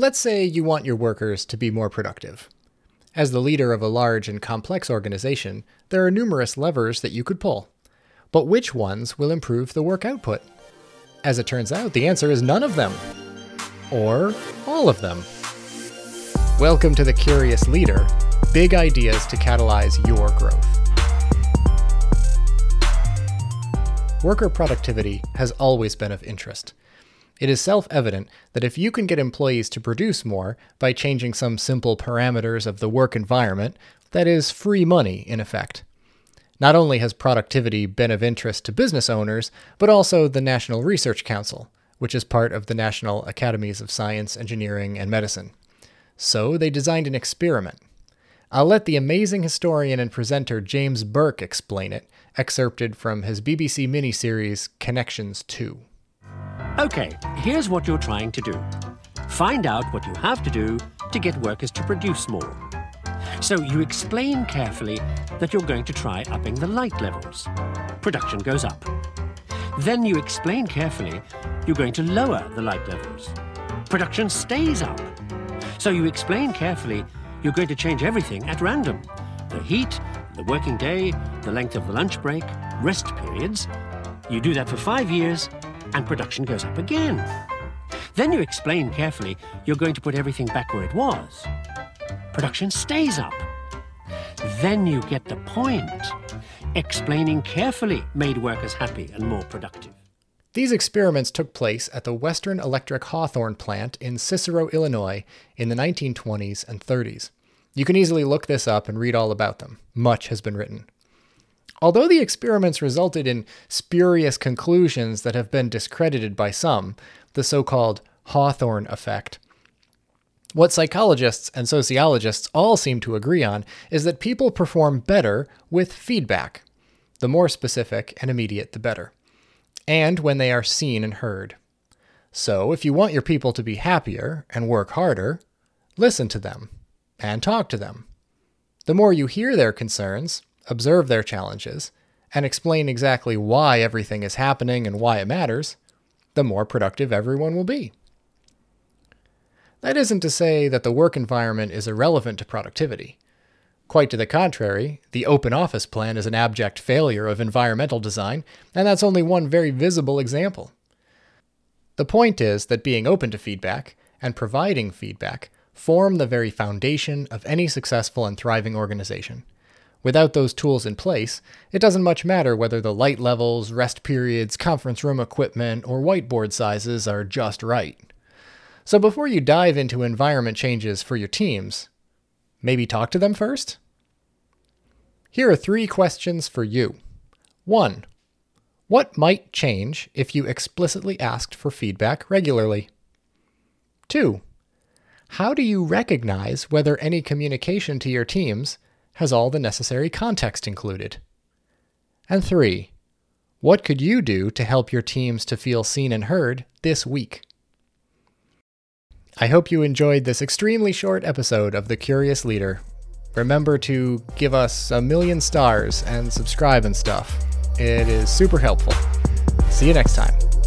Let's say you want your workers to be more productive. As the leader of a large and complex organization, there are numerous levers that you could pull. But which ones will improve the work output? As it turns out, the answer is none of them. Or all of them. Welcome to The Curious Leader Big Ideas to Catalyze Your Growth. Worker productivity has always been of interest. It is self evident that if you can get employees to produce more by changing some simple parameters of the work environment, that is free money in effect. Not only has productivity been of interest to business owners, but also the National Research Council, which is part of the National Academies of Science, Engineering, and Medicine. So they designed an experiment. I'll let the amazing historian and presenter James Burke explain it, excerpted from his BBC miniseries Connections 2. Okay, here's what you're trying to do find out what you have to do to get workers to produce more. So you explain carefully that you're going to try upping the light levels. Production goes up. Then you explain carefully you're going to lower the light levels. Production stays up. So you explain carefully you're going to change everything at random the heat, the working day, the length of the lunch break, rest periods. You do that for five years, and production goes up again. Then you explain carefully you're going to put everything back where it was. Production stays up. Then you get the point. Explaining carefully made workers happy and more productive. These experiments took place at the Western Electric Hawthorne plant in Cicero, Illinois in the 1920s and 30s. You can easily look this up and read all about them. Much has been written. Although the experiments resulted in spurious conclusions that have been discredited by some, the so called Hawthorne effect, what psychologists and sociologists all seem to agree on is that people perform better with feedback. The more specific and immediate, the better. And when they are seen and heard. So, if you want your people to be happier and work harder, listen to them and talk to them. The more you hear their concerns, observe their challenges, and explain exactly why everything is happening and why it matters, the more productive everyone will be. That isn't to say that the work environment is irrelevant to productivity. Quite to the contrary, the open office plan is an abject failure of environmental design, and that's only one very visible example. The point is that being open to feedback and providing feedback form the very foundation of any successful and thriving organization. Without those tools in place, it doesn't much matter whether the light levels, rest periods, conference room equipment, or whiteboard sizes are just right. So before you dive into environment changes for your teams, maybe talk to them first? Here are three questions for you. 1. What might change if you explicitly asked for feedback regularly? 2. How do you recognize whether any communication to your teams has all the necessary context included. And three, what could you do to help your teams to feel seen and heard this week? I hope you enjoyed this extremely short episode of The Curious Leader. Remember to give us a million stars and subscribe and stuff. It is super helpful. See you next time.